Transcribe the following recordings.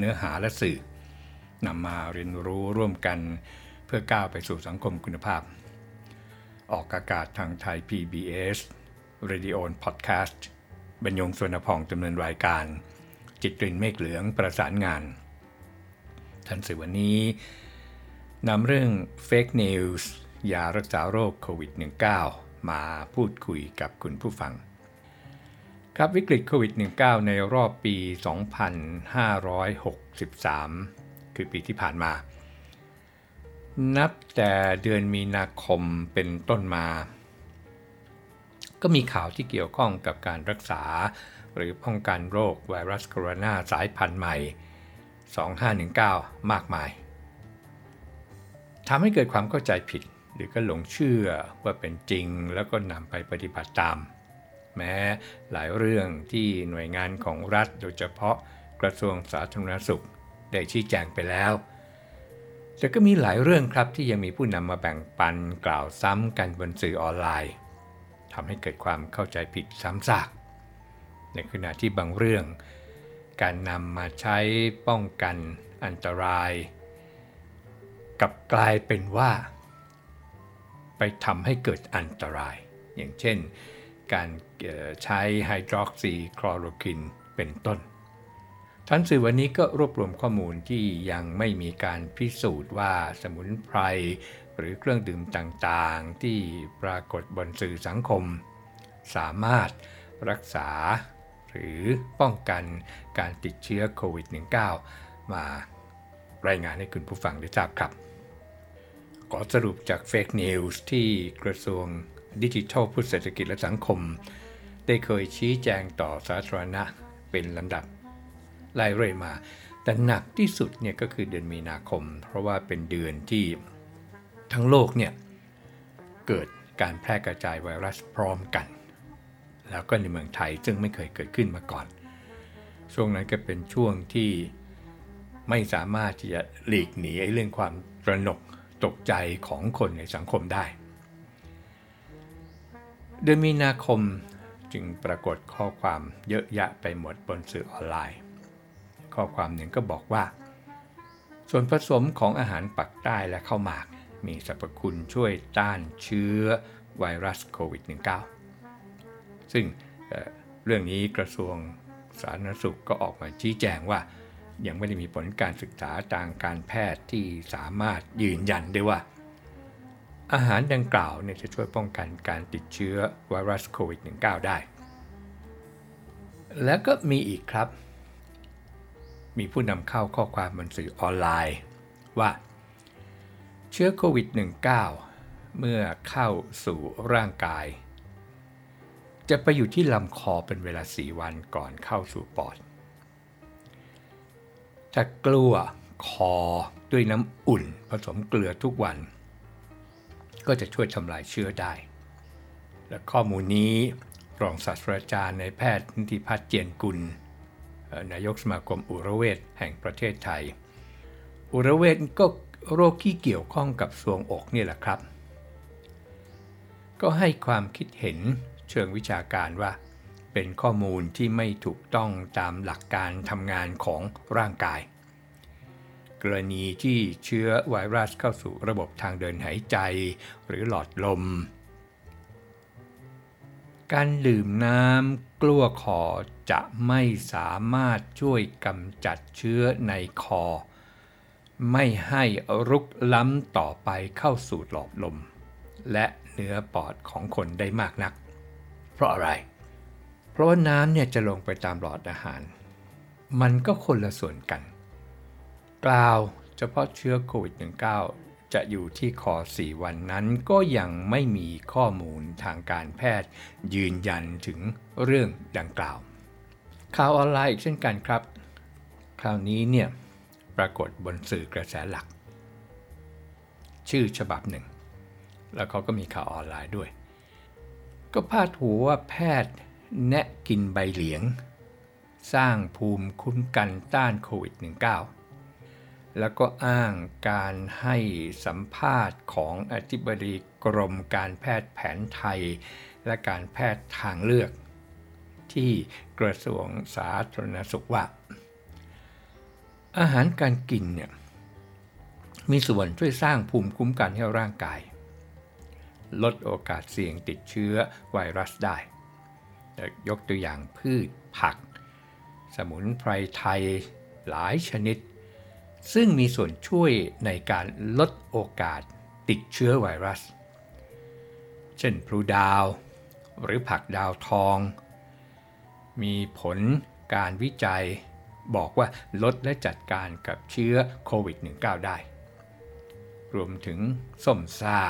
เนื้อหาและสื่อนำมาเรียนรู้ร่วมกันเพื่อก้าวไปสู่สังคมคุณภาพ ออกอากาศทางไทย PBS Radio Podcast บรรยงสวนพองดำเนินรายการ จิตรินเมฆเหลืองประสานงานทันสื่อวันนี้นำเรื่อง Fake News ยารักษาโรคโควิด -19 มาพูดคุยกับคุณผู้ฟัง ครับวิกฤตโควิด -19 ในรอบปี 2563 คือปีที่ผ่านมา นับแต่เดือนมีนาคมเป็นต้นมา ก็มีข่าวที่เกี่ยวข้องกับการรักษา หรือป้องกันโรคไวรัสโคโรนาสายพันธุ์ใหม่ 2519 มากมายทำให้เกิดความเข้าใจผิด หรือก็หลงเชื่อว่าเป็นจริงแล้วก็นำไปปฏิบัติตาม แม้หลายเรื่องที่หน่วยงานของรัฐโดยเฉพาะกระทรวงสาธารณสุข ได้ชี้แจงไปแล้ว แต่ก็มีหลายเรื่องครับที่ยังมีผู้นำมาแบ่งปันกล่าวซ้ำกันบนสื่อออนไลน์ทำให้เกิดความเข้าใจผิดซ้ำซากในขณะที่บางเรื่อง การนำมาใช้ป้องกันอันตราย กับกลายเป็นว่า ไปทำให้เกิดอันตราย อย่างเช่น การใช้ไฮดรอกซีคลอโรควินเป็นต้น ทั้นสื่อวันนี้ก็รวบรวมข้อมูลที่ยังไม่มีการพิสูจน์ว่าสมุนไพรหรือเครื่องดื่มต่างๆ ที่ปรากฏบนสื่อสังคม สามารถรักษาหรือป้องกันการติดเชื้อโควิด -19 มารายงานให้คุณผู้ฟังได้ทราบครับ ขอสรุปจาก fake news ที่กระทรวง ดิจิทัลเพื่อเศรษฐกิจและสังคม ได้เคยชี้แจงต่อสาธารณะเป็นลำดับไล่เรื่อยมา แต่หนักที่สุดเนี่ยก็คือเดือนมีนาคม เพราะว่าเป็นเดือนที่ทั้งโลกเนี่ยเกิดการแพร่กระจายไวรัสพร้อมกัน แล้วก็ในเมืองไทยซึ่งไม่เคยเกิดขึ้นมาก่อน ช่วงนั้นก็เป็นช่วงที่ไม่สามารถที่จะหลีกหนีเรื่องความตระหนกตกใจของคนในสังคมได้ เดือนมีนาคมจึงปรากฏข้อความเยอะแยะไปหมดบนสื่อออนไลน์ ข้อความหนึ่งก็บอกว่า ส่วนผสมของอาหารปักใต้และข้าวหมาก มีสรรพคุณช่วยต้านเชื้อไวรัสโควิด -19 ซึ่งเเรื่องนี้กระทรวงสาธารณสุขก็ออกมาชี้แจงว่า ยังไม่ได้มีผลการศึกษาทางการแพทย์ที่สามารถยืนยันได้ว่า อาหารดังกล่าวเนี่ยจะช่วยป้องกันการติดเชื้อไวรัสโควิด -19 ได้ แล้วก็มีอีกครับ มีผู้นำเข้าข้อความบนสื่อออนไลน์ ว่าเชื้อโควิด -19 เมื่อเข้าสู่ร่างกาย จะไปอยู่ที่ลำคอเป็นเวลา 4 วันก่อนเข้าสู่ปอด ถ้ากลัวคอด้วยน้ำอุ่นผสมเกลือทุกวัน ก็จะช่วยทำลายเชื้อได้ และข้อมูลนี้รองศาสตราจารย์ในแพทย์นิติพัฒน์เจียนกุล นายกสมาคมอุรเวชแห่งประเทศไทย อุรเวชก็โรคที่เกี่ยวข้องกับทรวงอกนี่แหละครับ ก็ให้ความคิดเห็นเชิงวิชาการว่า เป็นข้อมูลที่ไม่ถูกต้องตามหลักการทำงานของร่างกาย กรณีที่เชื้อไวรัสเข้าสู่ระบบทางเดินหายใจ หรือหลอดลม การดื่มน้ำกลั้วคอจะไม่สามารถช่วยกำจัดเชื้อในคอ ไม่ให้รุกล้ำต่อไปเข้าสู่หลอดลม และเนื้อปอดของคนได้มากนัก เพราะอะไร เพราะว่าน้ำเนี่ยจะลงไปตามหลอดอาหาร มันก็คนละส่วนกัน กล่าวเฉพาะเชื้อโควิด -19 จะอยู่ที่คอ 4 วันนั้นก็ยังไม่มีข้อมูลทางการแพทย์ ยืนยันถึงเรื่องดังกล่าว ข่าวออนไลน์อีกเช่นกันครับ คราวนี้เนี่ยปรากฏบนสื่อกระแสหลัก ชื่อฉบับหนึ่ง แล้วเขาก็มีข่าวออนไลน์ด้วย ก็พาดหัวว่าแพทย์แนะกินใบเหลียง สร้างภูมิคุ้มกันต้านโควิด -19 แล้วก็อ้างการให้สัมภาษณ์ของอธิบดีกรมการแพทย์แผนไทย และการแพทย์ทางเลือก ที่กระทรวงสาธารณสุขว่า อาหารการกินเนี่ยมีส่วนช่วยสร้างภูมิคุ้มกันให้ร่างกาย ลดโอกาสเสี่ยงติดเชื้อไวรัสได้ ยกตัวอย่างพืชผัก สมุนไพรไทยหลายชนิด ซึ่งมีส่วนช่วยในการลดโอกาสติดเชื้อไวรัส เช่นพลูดาว หรือผักดาวทอง มีผลการวิจัยบอกว่าลดและจัดการกับเชื้อโควิด -19 ได้ รวมถึงส้มซ่า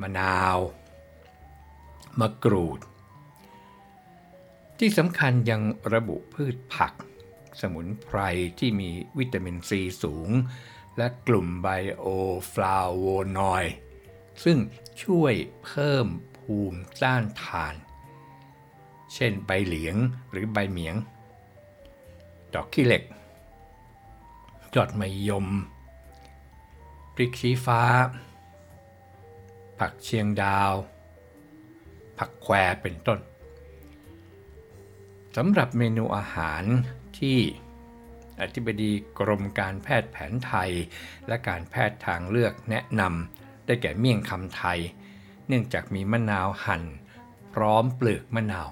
มะนาว มะกรูด ที่สำคัญยังระบุพืชผัก สมุนไพรที่มีวิตามินซีสูง และกลุ่มไบโอฟลาโวนอยด์ซึ่งช่วยเพิ่มภูมิต้านทาน เช่นใบเหลียงหรือใบเหมียง ดอกขี้เหล็กยอดมะยมพริกชี้ฟ้า ผักเชียงดาว ผักแควเป็นต้นสำหรับเมนูอาหาร ที่อธิบดีกรมการแพทย์แผนไทย และการแพทย์ทางเลือกแนะนำได้แก่เมี่ยงคำไทย เนื่องจากมีมะนาวหั่น พร้อมเปลือกมะนาว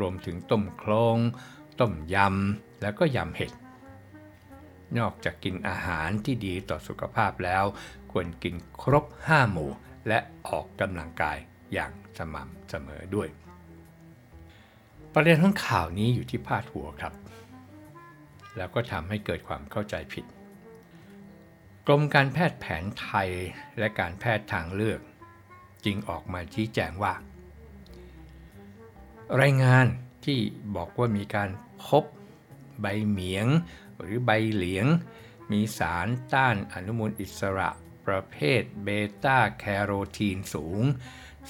รวมถึงต้มโคลงต้มยำ แล้วก็ยำเห็ด นอกจากกินอาหารที่ดีต่อสุขภาพแล้ว ควรกินครบ 5 หมู่ และออกกำลังกายอย่างสม่ำเสมอด้วย ประเด็นของข่าวนี้อยู่ที่พาดหัวครับ แล้วก็ทำให้เกิดความเข้าใจผิด กรมการแพทย์แผนไทยและการแพทย์ทางเลือก จึงออกมาชี้แจงว่า รายงานที่บอกว่ามีการพบใบเหมียง หรือใบเหลียง มีสารต้านอนุมูลอิสระประเภทเบต้าแคโรทีนสูง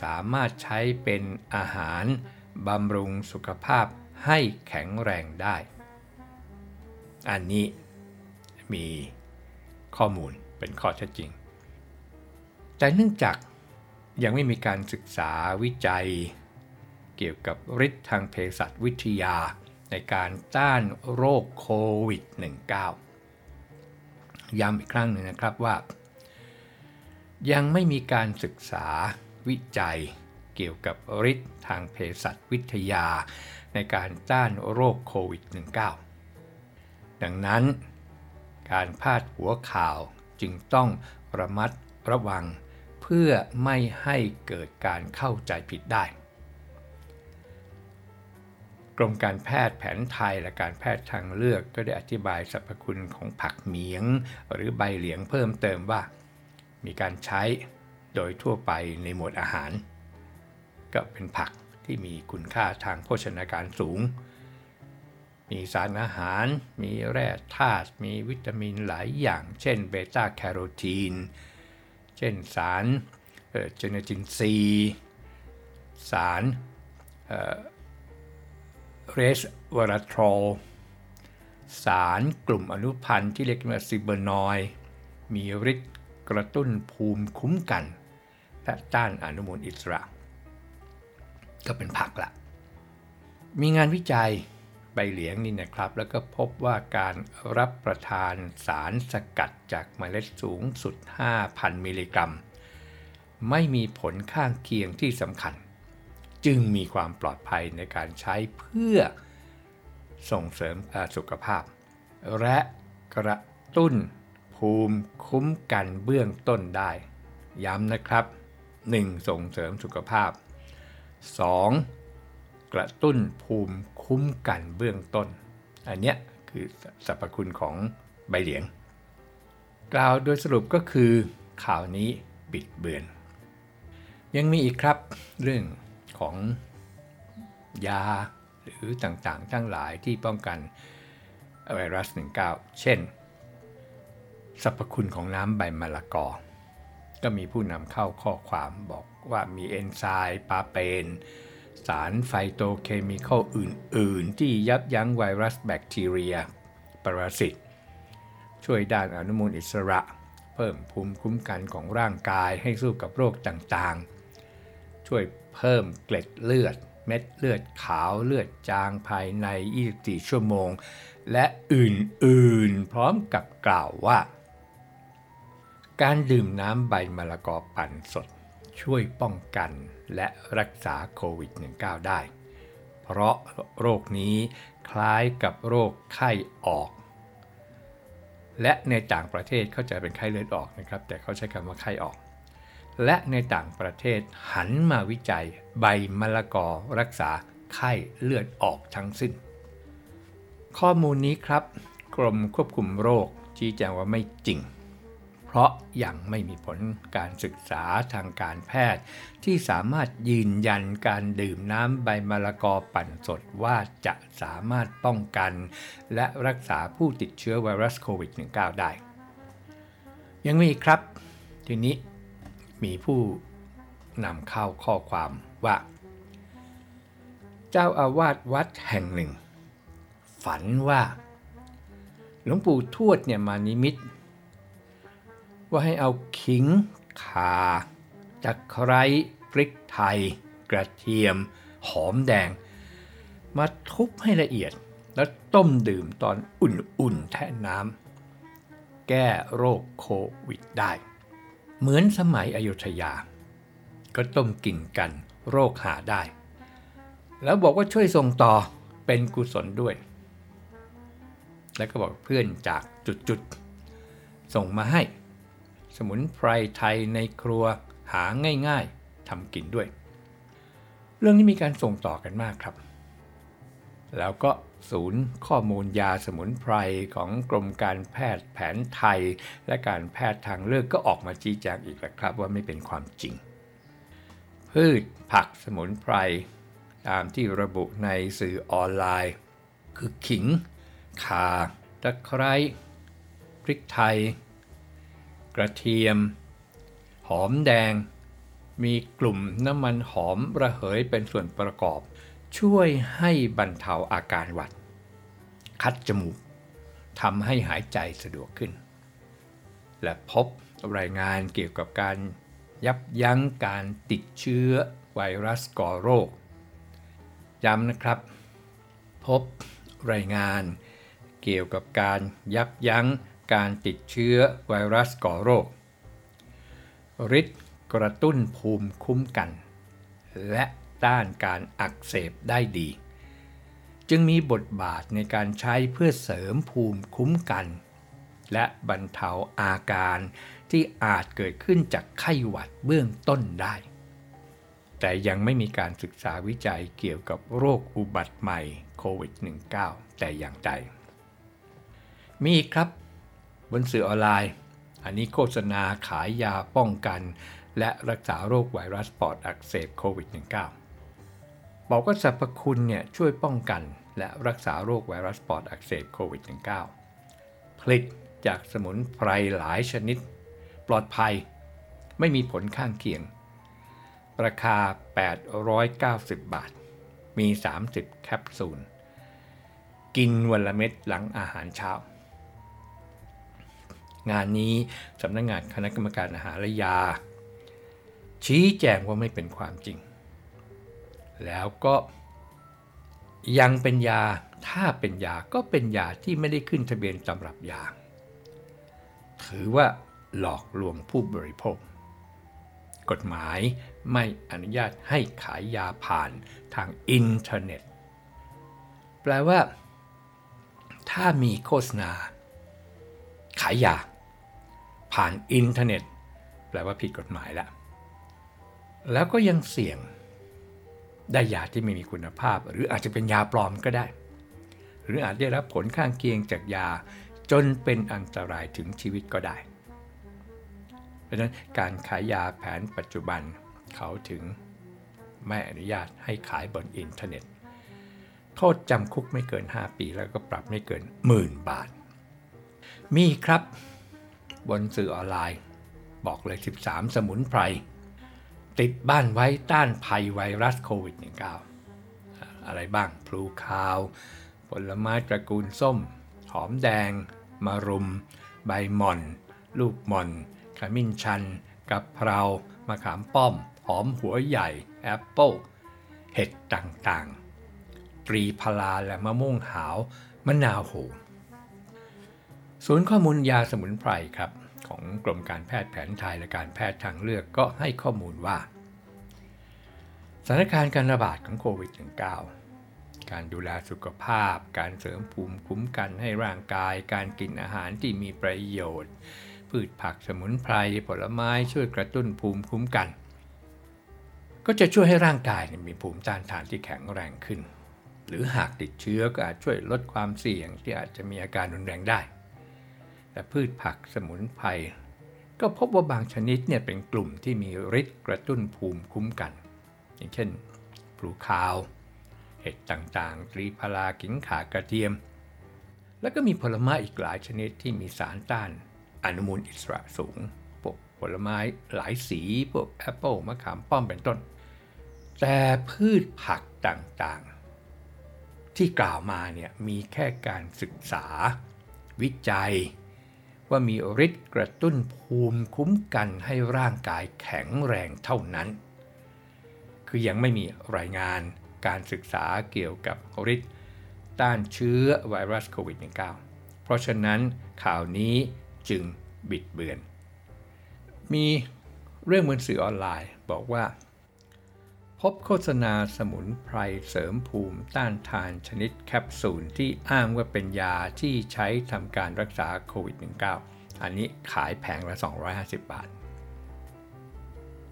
สามารถใช้เป็นอาหารบำรุงสุขภาพให้แข็งแรงได้ อันนี้มีข้อมูลเป็นข้อเท็จจริง แต่เนื่องจากยังไม่มีการศึกษาวิจัย เกี่ยวกับฤทธิ์ทางเภสัชวิทยาในการต้านโรคโควิด -19 ย้ำอีกครั้งหนึ่งนะครับว่า ยังไม่มีการศึกษาวิจัยเกี่ยวกับฤทธิ์ทางเภสัชวิทยา ในการต้านโรคโควิด -19 ดังนั้น การพาดหัวข่าวจึงต้องระมัดระวัง เพื่อไม่ให้เกิดการเข้าใจผิดได้ กรมการแพทย์แผนไทยและการแพทย์ทางเลือกก็ได้อธิบายสรรพคุณของผักเหมียง หรือใบเหลียงเพิ่มเติมว่า มีการใช้โดยทั่วไปในหมวดอาหาร ก็เป็นผักที่มีคุณค่าทางโภชนาการสูง มีสารอาหาร มีแร่ธาตุ มีวิตามินหลายอย่าง เช่นเบต้าแคโรทีน เช่นสารเจเนจินซี สารเรสวอราทรอลสารกลุ่มอนุพันธ์ที่เรียกว่าซิเบอร์นอยมีฤทธิ์กระตุ้นภูมิคุ้มกัน และต้านอนุมูลอิสระ ก็เป็นผักละ มีงานวิจัย บเหลียงนี่นะครับ แล้วก็พบว่าการรับประทานสารสกัดจากเมล็ดสูงสุด 5,000 มิลลิกรัม ไม่มีผลข้างเคียงที่สำคัญ จึงมีความปลอดภัยในการใช้เพื่อส่งเสริมสุขภาพ และกระตุ้นภูมิคุ้มกันเบื้องต้นได้ ย้ำนะครับ 1. ส่งเสริมสุขภาพ 2. กระตุ้นภูมิคุ้มกันเบื้องต้น อันเนี้ยคือสรรพคุณของใบเหลียง กล่าวโดยสรุปก็คือข่าวนี้บิดเบือน ยังมีอีกครับเรื่องของยาหรือต่างๆ ทั้งหลายที่ป้องกันไวรัส 19 เช่น สรรพคุณของน้ำใบมะละกอ ก็มีผู้นำเข้าข้อความบอกว่ามีเอนไซม์ปาเปน สารไฟโตเคมีคอลอื่น ๆ ที่ยับยั้งไวรัสแบคทีเรีย ปรสิต ช่วยด้านอนุมูลอิสระ เพิ่มภูมิคุ้มกันของร่างกายให้สู้กับโรคต่าง ๆ ช่วยเพิ่มเกล็ดเลือด เม็ดเลือดขาวเลือดจางภายใน 24 ชั่วโมง และอื่น ๆ พร้อมกับกล่าวว่า การดื่มน้ำใบมะละกอปั่นสด ช่วยป้องกันและรักษาโควิด -19 ได้ เพราะโรคนี้คล้ายกับโรคไข้ออก และในต่างประเทศเขาจะเป็นไข้เลือดออกนะครับ แต่เขาใช้คำว่าไข้ออก และในต่างประเทศหันมาวิจัยใบมะละกอรักษาไข้เลือดออกทั้งสิ้น ข้อมูลนี้ครับ กรมควบคุมโรคชี้แจงว่าไม่จริง เพราะยังไม่มีผลการศึกษาทางการแพทย์ ที่สามารถยืนยันการดื่มน้ำใบมะละกอปั่นสดว่าจะสามารถป้องกัน และรักษาผู้ติดเชื้อไวรัสโควิด -19 ได้ ยังมีครับ ทีนี้มีผู้นำเข้าข้อความว่า เจ้าอาวาสวัดแห่งหนึ่ง ฝันว่าหลวงปู่ทวดเนี่ยมานิมิต ว่าให้เอาขิง ข่าตะไคร้พริกไทย กระเทียม หอมแดง มาทุบให้ละเอียด แล้วต้มดื่มตอนอุ่นๆแทนน้ำแก้โรคโควิดได้ เหมือนสมัยอยุธยา ก็ต้มกินกันโรคหาได้ แล้วบอกว่าช่วยส่งต่อเป็นกุศลด้วย แล้วก็บอกเพื่อนจากจุดๆ ส่งมาให้ สมุนไพรไทยในครัวหาง่ายๆทำกินด้วย เรื่องนี้มีการส่งต่อกันมากครับ แล้วก็ศูนย์ข้อมูลยาสมุนไพรของกรมการแพทย์แผนไทย และการแพทย์ทางเลือกก็ออกมาชี้แจงอีกแล้วครับว่าไม่เป็นความจริง พืชผักสมุนไพร ตามที่ระบุในสื่อออนไลน์ คือขิง ข่า ตะไคร้ พริกไทย กระเทียม หอมแดง มีกลุ่มน้ำมันหอมระเหยเป็นส่วนประกอบ ช่วยให้บรรเทาอาการหวัด คัดจมูกทำให้หายใจสะดวกขึ้น และพบรายงานเกี่ยวกับการยับยั้งการติดเชื้อไวรัสก่อโรค ย้ำนะครับ พบรายงานเกี่ยวกับการยับยั้ง การติดเชื้อไวรัสก่อโรคฤทธิ์กระตุ้นภูมิคุ้มกัน และต้านการอักเสบได้ดี จึงมีบทบาทในการใช้เพื่อเสริมภูมิคุ้มกัน และบรรเทาอาการที่อาจเกิดขึ้นจากไข้หวัดเบื้องต้นได้ แต่ยังไม่มีการศึกษาวิจัยเกี่ยวกับโรคอุบัติใหม่โควิด -19 แต่อย่างใดมีครับ บนสื่อออนไลน์ อันนี้โฆษณาขายยาป้องกัน และรักษาโรคไวรัสปอดอักเสบโควิด -19 บอกว่าสรรพคุณเนี่ยช่วยป้องกันและรักษาโรคไวรัสปอดอักเสบโควิด -19 ผลิตจากสมุนไพรหลายชนิด ปลอดภัย ไม่มีผลข้างเคียง ราคา 890 บาท มี 30 แคปซูล กินวันละเม็ดหลังอาหารเช้า งานนี้สำนักงงานคณะกรรมการอาหารและยา ชี้แจงว่าไม่เป็นความจริง แล้วก็ยังเป็นยาถ้าเป็นยาก็เป็นยาที่ไม่ได้ขึ้นทะเบียนตำรับยา ถือว่าหลอกลวงผู้บริโภค กฎหมายไม่อนุญาตให้ขายยาผ่านทางอินเทอร์เน็ต แปลว่า ถ้ามีโฆษณาายยา ผ่านอินเทอร์เน็ต แปลว่าผิดกฎหมายแล้ว แล้วก็ยังเสี่ยงได้ยาที่ไม่มีคุณภาพ หรืออาจจะเป็นยาปลอมก็ได้ หรืออาจได้รับผลข้างเคียงจากยาจนเป็นอันตรายถึงชีวิตก็ได้เพราะฉะนั้นการขายยาแผนปัจจุบันเขาถึงไม่อนุญาตให้ขายบนอินเทอร์เน็ต โทษจำคุกไม่เกิน 5 ปีแล้วก็ปรับไม่เกินหมื่นบาท มีครับ บนสื่อออนไลน์ บอกเลย 13 สมุนไพร ติดบ้านไว้ต้านภัยไวรัสโควิด -19 อะไรบ้างพลูคาว ผลไม้ตระกูลส้ม หอมแดง มะรุม ใบหม่อน ลูกหม่อน ขมิ้นชันกะเพรามะขามป้อม หอมหัวใหญ่ แอปเปิลเห็ดต่างๆ ตรีผลาและมะม่วงหาวมะนาวโห ศูนย์ข้อมูลยาสมุนไพรครับของกรมการแพทย์แผนไทยและการแพทย์ทางเลือกก็ให้ข้อมูลว่า สถานการณ์การระบาดของโควิด -19 การดูแลสุขภาพ การเสริมภูมิคุ้มกันให้ร่างกาย การกินอาหารที่มีประโยชน์ พืชผักสมุนไพรผลไม้ช่วยกระตุ้นภูมิคุ้มกัน ก็จะช่วยให้ร่างกายมีภูมิต้านทานที่แข็งแรงขึ้น หรือหากติดเชื้อก็อาจช่วยลดความเสี่ยงที่อาจจะมีอาการรุนแรงได้ แต่พืชผักสมุนไพรก็พบว่าบางชนิดเนี่ยเป็นกลุ่มที่มีฤทธิ์กระตุ้นภูมิคุ้มกัน อย่างเช่นปลูคาว เห็ดต่างๆตรีพลากิงขากระเทียม แล้วก็มีผลไม้อีกหลายชนิดที่มีสารต้านอนุมูลอิสระสูงพวกผลไม้หลายสีพวกแอปเปิลมะขามป้อมเป็นต้น แต่พืชผักต่างๆ ที่กล่าวมาเนี่ยมีแค่การศึกษา วิจัย ว่ามีฤทธิ์กระตุ้นภูมิคุ้มกันให้ร่างกายแข็งแรงเท่านั้น คือยังไม่มีรายงานการศึกษาเกี่ยวกับฤทธิ์ต้านเชื้อไวรัสโควิด -19 เพราะฉะนั้นข่าวนี้จึงบิดเบือน มีเรื่องบนสื่อออนไลน์บอกว่า พบโฆษณาสมุนไพรเสริมภูมิต้านทานชนิดแคปซูลที่อ้างว่าเป็นยาที่ใช้ทำการรักษาโควิด -19 อันนี้ขายแพงละ 250 บาท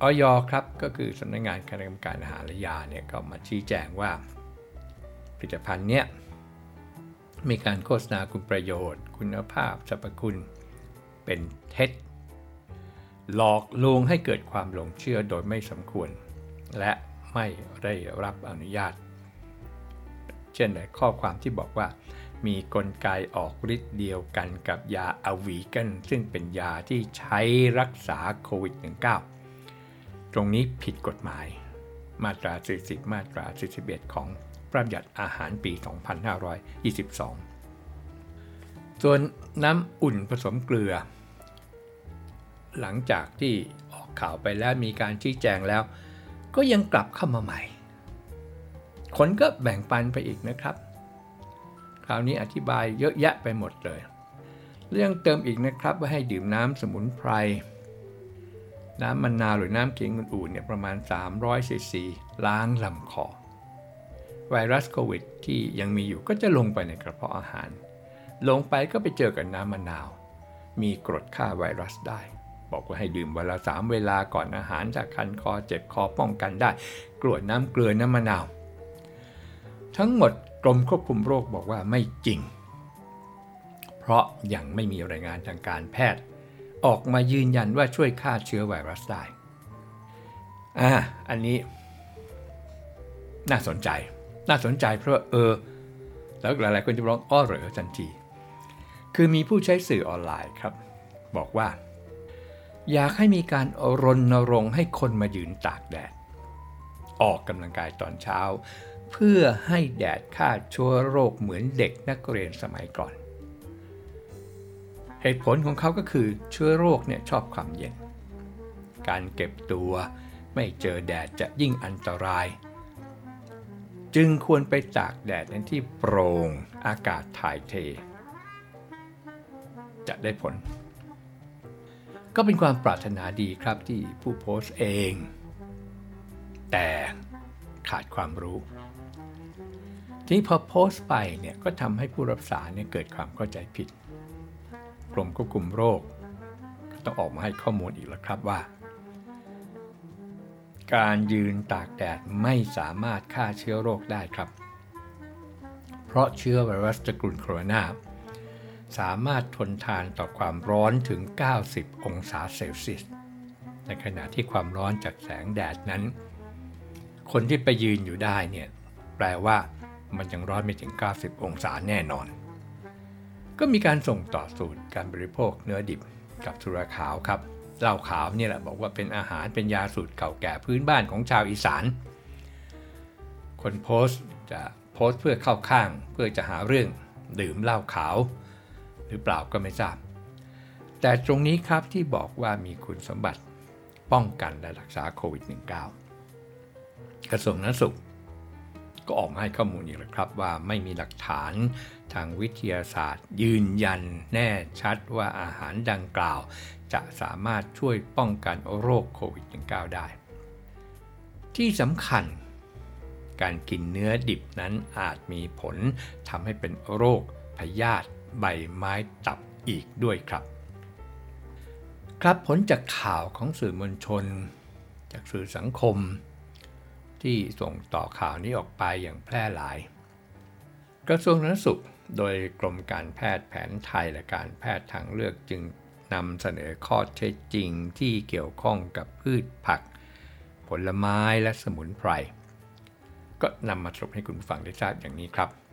ออยครับก็คือสำนักงงานคณะกรรมการอาหารและยาเนี่ยก็มาชี้แจงว่า ผลิตภัณฑ์เนี้ยมีการโฆษณาคุณประโยชน์ คุณภาพสรรพคุณเป็นเท็จ หลอกลวงให้เกิดความหลงเชื่อโดยไม่สมควร และ ไม่ได้รับอนุญาต เช่นในข้อความที่บอกว่า มีกลไกออกฤทธิ์เดียวกันกับยาอวีกันซึ่งเป็นยาที่ใช้รักษาโควิด -19 ตรงนี้ผิดกฎหมาย มาตรา 40 มาตรา 41 ของพระบัญญัติอาหารปี 2522 ส่วนน้ำอุ่นผสมเกลือ หลังจากที่ออกข่าวไปแล้วมีการชี้แจงแล้ว ก็ยังกลับเข้ามาใหม่ คนก็แบ่งปันไปอีกนะครับ คราวนี้อธิบายเยอะแยะไปหมดเลย เรื่องเติมอีกนะครับว่าให้ดื่มน้ำสมุนไพร น้ำมะนนาวหรือน้ำเขียงอุ่นๆเนี่ยประมาณ 300ซีซีล้างลำคอ ไวรัสโควิดที่ยังมีอยู่ก็จะลงไปในกระเพาะอาหาร ลงไปก็ไปเจอกับน้ำมะนาว มีกรดฆ่าไวรัสได้ บอกว่าให้ดื่มวันละสามเวลาก่อนอาหารจากคันคอเจ็บคอป้องกันได้ กรวดน้ำเกลือน้ำมะนาว ทั้งหมดกรมควบคุมโรคบอกว่าไม่จริง เพราะยังไม่มีรายงานทางการแพทย์ ออกมายืนยันว่าช่วยฆ่าเชื้อไวรัสได้อ่าอันนี้น่าสนใจ น่าสนใจเพราะเออ แล้วหลายๆคนจะร้องอ้อเหรอทันที คือมีผู้ใช้สื่อออนไลน์ครับ บอกว่า อยากให้มีการรณรงค์ให้คนมายืนตากแดด ออกกำลังกายตอนเช้า เพื่อให้แดดฆ่าเชื้อโรคเหมือนเด็กนักเรียนสมัยก่อน เหตุผลของเขาก็คือเชื้อโรคเนี่ยชอบความเย็น การเก็บตัวไม่เจอแดดจะยิ่งอันตราย จึงควรไปตากแดดในที่โปร่งอากาศถ่ายเท จะได้ผล ก็เป็นความปรารถนาดีครับที่ผู้โพสต์เอง แต่ขาดความรู้ทีนี้พอโพสต์ไปเนี่ยก็ทำให้ผู้รับสารเนี่ยเกิดความเข้าใจผิด กรมควบคุมโรคต้องออกมาให้ข้อมูลอีกแล้วครับว่า การยืนตากแดดไม่สามารถฆ่าเชื้อโรคได้ครับ เพราะเชื้อไวรัสตระกูลโคโรนา สามารถทนทานต่อความร้อนถึง 90 องศาเซลเซียส ในขณะที่ความร้อนจากแสงแดดนั้น คนที่ไปยืนอยู่ได้เนี่ยแปลว่ามันยังร้อนไม่ถึง 90 องศาแน่นอน ก็มีการส่งต่อสูตรการบริโภคเนื้อดิบกับสุราขาวครับเหล้าขาวเนี่ยแหละบอกว่าเป็นอาหารเป็นยาสูตรเก่าแก่พื้นบ้านของชาวอีสาน คนโพสต์จะโพสต์เพื่อเข้าข้าง เพื่อจะหาเรื่องดื่มเหล้าขาว หรือเปล่าก็ไม่ทราบ แต่ตรงนี้ครับที่บอกว่ามีคุณสมบัติป้องกันและรักษาโควิด -19 กระทรวงสาธารณสุข ก็ออกมาให้ข้อมูลอีกแล้วครับว่าไม่มีหลักฐานทางวิทยาศาสตร์ ยืนยันแน่ชัดว่าอาหารดังกล่าว จะสามารถช่วยป้องกันโรคโควิด -19 ได้ ที่สำคัญการกินเนื้อดิบนั้นอาจมีผลทำให้เป็นโรคพยาธิ ใบไม้ตับอีกด้วยครับ ครับผลจากข่าวของสื่อมวลชน จากสื่อสังคม ที่ส่งต่อข่าวนี้ออกไปอย่างแพร่หลาย กระทรวงสาธารณสุขโดยกรมการแพทย์แผนไทยและการแพทย์ทางเลือกจึงนำเสนอข้อเท็จจริงที่เกี่ยวข้องกับพืชผัก ผลไม้และสมุนไพร ก็นำมาสรุปให้คุณฟังได้ทราบอย่างนี้ครับ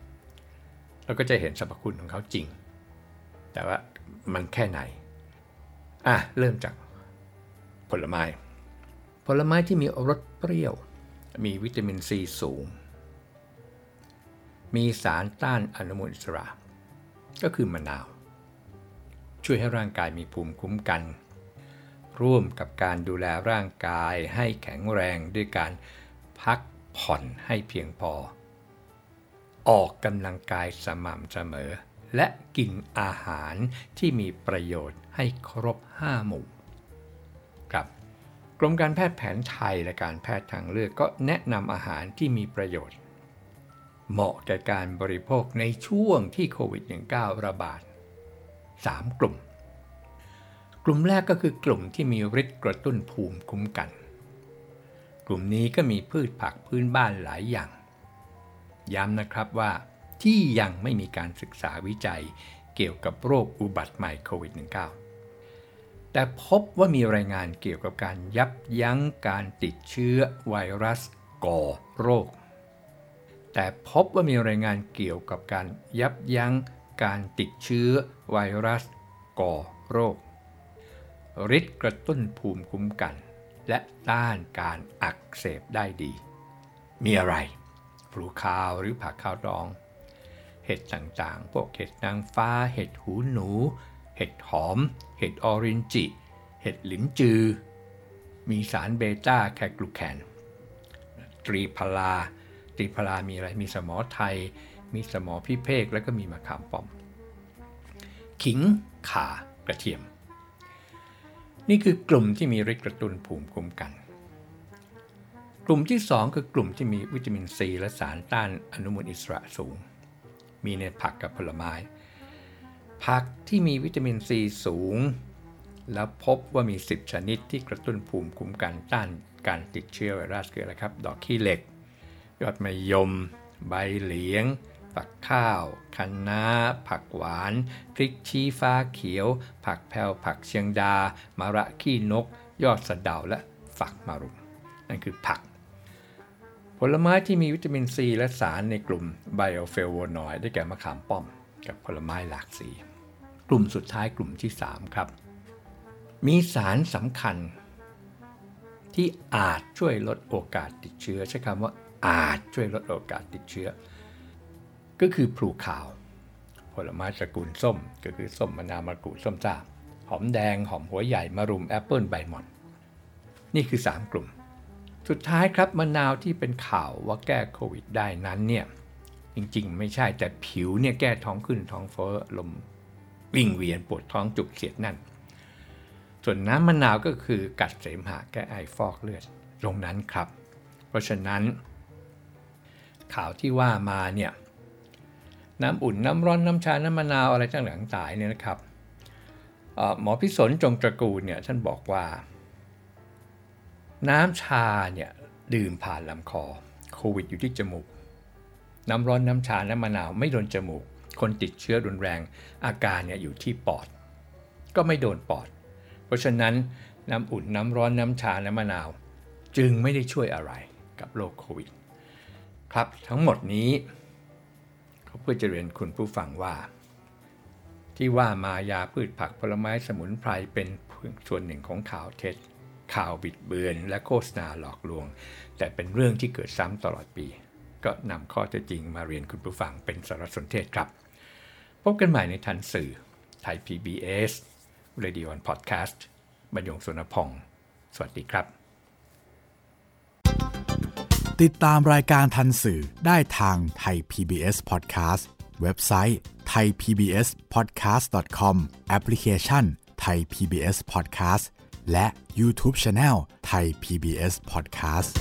แล้วก็จะเห็นสรรพคุณของเขาจริง แต่ว่ามันแค่ไหน อะ เริ่มจากผลไม้ ผลไม้ที่มีรสเปรี้ยว มีวิตามินซีสูง มีสารต้านอนุมูลอิสระ ก็คือมะนาว ช่วยให้ร่างกายมีภูมิคุ้มกัน ร่วมกับการดูแลร่างกายให้แข็งแรงด้วยการพักผ่อนให้เพียงพอ ออกกำลังกายสม่ำเสมอ และกินอาหารที่มีประโยชน์ให้ครบ 5 หมู่ครับกรมการแพทย์แผนไทยและการแพทย์ทางเลือกก็แนะนำอาหารที่มีประโยชน์ เหมาะแก่การบริโภคในช่วงที่โควิด -19 ระบาด 3 กลุ่ม กลุ่มแรกก็คือกลุ่มที่มีฤทธิ์กระตุ้นภูมิคุ้มกัน กลุ่มนี้ก็มีพืชผักพื้นบ้านหลายอย่าง ย้ำนะครับว่าที่ยังไม่มีการศึกษาวิจัยเกี่ยวกับโรคอุบัติใหม่โควิด -19 แต่พบว่ามีรายงานเกี่ยวกับการยับยั้งการติดเชื้อไวรัสก่อโรค แต่พบว่ามีรายงานเกี่ยวกับการยับยั้งการติดเชื้อไวรัสก่อโรคฤทธิ์กระตุ้นภูมิคุ้มกัน และต้านการอักเสบได้ดี มีอะไร ปลูขาวหรือผักขาวดอง เห็ดต่างๆ พวกเห็ดนางฟ้า เห็ดหูหนู เห็ดหอม เห็ดออรินจิ เห็ดหลินจือ มีสาร beta glucan ตรีผลาตรีผลามีอะไร มีสมอไทย มีสมอพิเภกแล้วก็มีมะขามป้อม ขิง ข่า กระเทียม นี่คือกลุ่มที่มีฤทธิ์กระตุ้นภูมิคุ้มกัน กลุ่มที่ 2 คือกลุ่มที่มีวิตามินซีและสารต้านอนุมูลอิสระสูง มีในผักกับผลไม้ ผักที่มีวิตามินซีสูง แล้วพบว่ามี 10 ชนิดที่กระตุ้นภูมิคุ้มกันต้านการติดเชื้อไวรัสคืออะไรครับ ดอกขี้เหล็ก ยอดมะยม ใบเหลียงฝักข้าว คะน้า ผักหวาน พริกชี้ฟ้าเขียว ผักแพลวผักเชียงดา มะระขี้นก ยอดสะเดาและฝักมารุม นั่นคือผัก ผลไม้ที่มีวิตามินซีและสารในกลุ่ม bioflavonoid ได้แก่มะขามป้อม กับผลไม้หลากสี กลุ่มสุดท้ายกลุ่มที่ 3 ครับ มีสารสำคัญ ที่อาจช่วยลดโอกาสติดเชื้อ ใช้คำว่าอาจช่วยลดโอกาสติดเชื้อ ก็คือพลูคาว ผลไม้ตระกูลส้ม ก็คือส้มมะนาวมะกรูดส้มซ่าหอมแดงหอมหัวใหญ่มะรุมแอปเปิลใบหม่อน นี่คือ 3 กลุ่ม สุดท้ายครับมะนาวที่เป็นข่าวว่าแก้โควิดได้นั้นเนี่ยจริงๆ ไม่ใช่แต่ผิวเนี่ยแก้ท้องขึ้นท้องเฟ้อลมวิ่งเวียนปวดท้องจุกเสียดนั่น ส่วนน้ำมะนาวก็คือกัดเสมหะแก้ไอฟอกเลือดตรงนั้นครับ เพราะฉะนั้น ข่าวที่ว่ามาเนี่ยน้ำอุ่นน้ำร้อนน้ำชา น้ำมะนาวอะไรต่างๆตายเนี่ยนะครับหมอพิศนจงตระกูลเนี่ยท่านบอกว่า น้ำชาเนี่ยดื่มผ่านลำคอ โควิดอยู่ที่จมูก น้ำร้อนน้ำชาน้ำมะนาวไม่โดนจมูก คนติดเชื้อรุนแรง อาการเนี่ยอยู่ที่ปอด ก็ไม่โดนปอด เพราะฉะนั้นน้ำอุ่นน้ำร้อนน้ำชาน้ำมะนาว จึงไม่ได้ช่วยอะไรกับโรคโควิด ครับทั้งหมดนี้เขาเพื่อจะเรียนคุณผู้ฟังว่า ที่ว่ามายาพืชผักผลไม้สมุนไพรเป็นส่วนหนึ่งของข่าวเท็จ ข่าวบิดเบือน และโฆษณาหลอกลวง แต่เป็นเรื่องที่เกิดซ้ำตลอดปี ก็นำข้อเท็จจริงมาเรียนคุณผู้ฟังเป็นสารสนเทศครับ พบกันใหม่ในทันสื่อไทย PBS Radio and Podcast บรรยงสุนพงศ์สวัสดีครับ ติดตามรายการทันสื่อได้ทางไทย PBS Podcast เว็บไซต์ thaipbspodcast.com แอปพลิเคชัน Thai PBS Podcast และ YouTube Channel ไทย PBS Podcast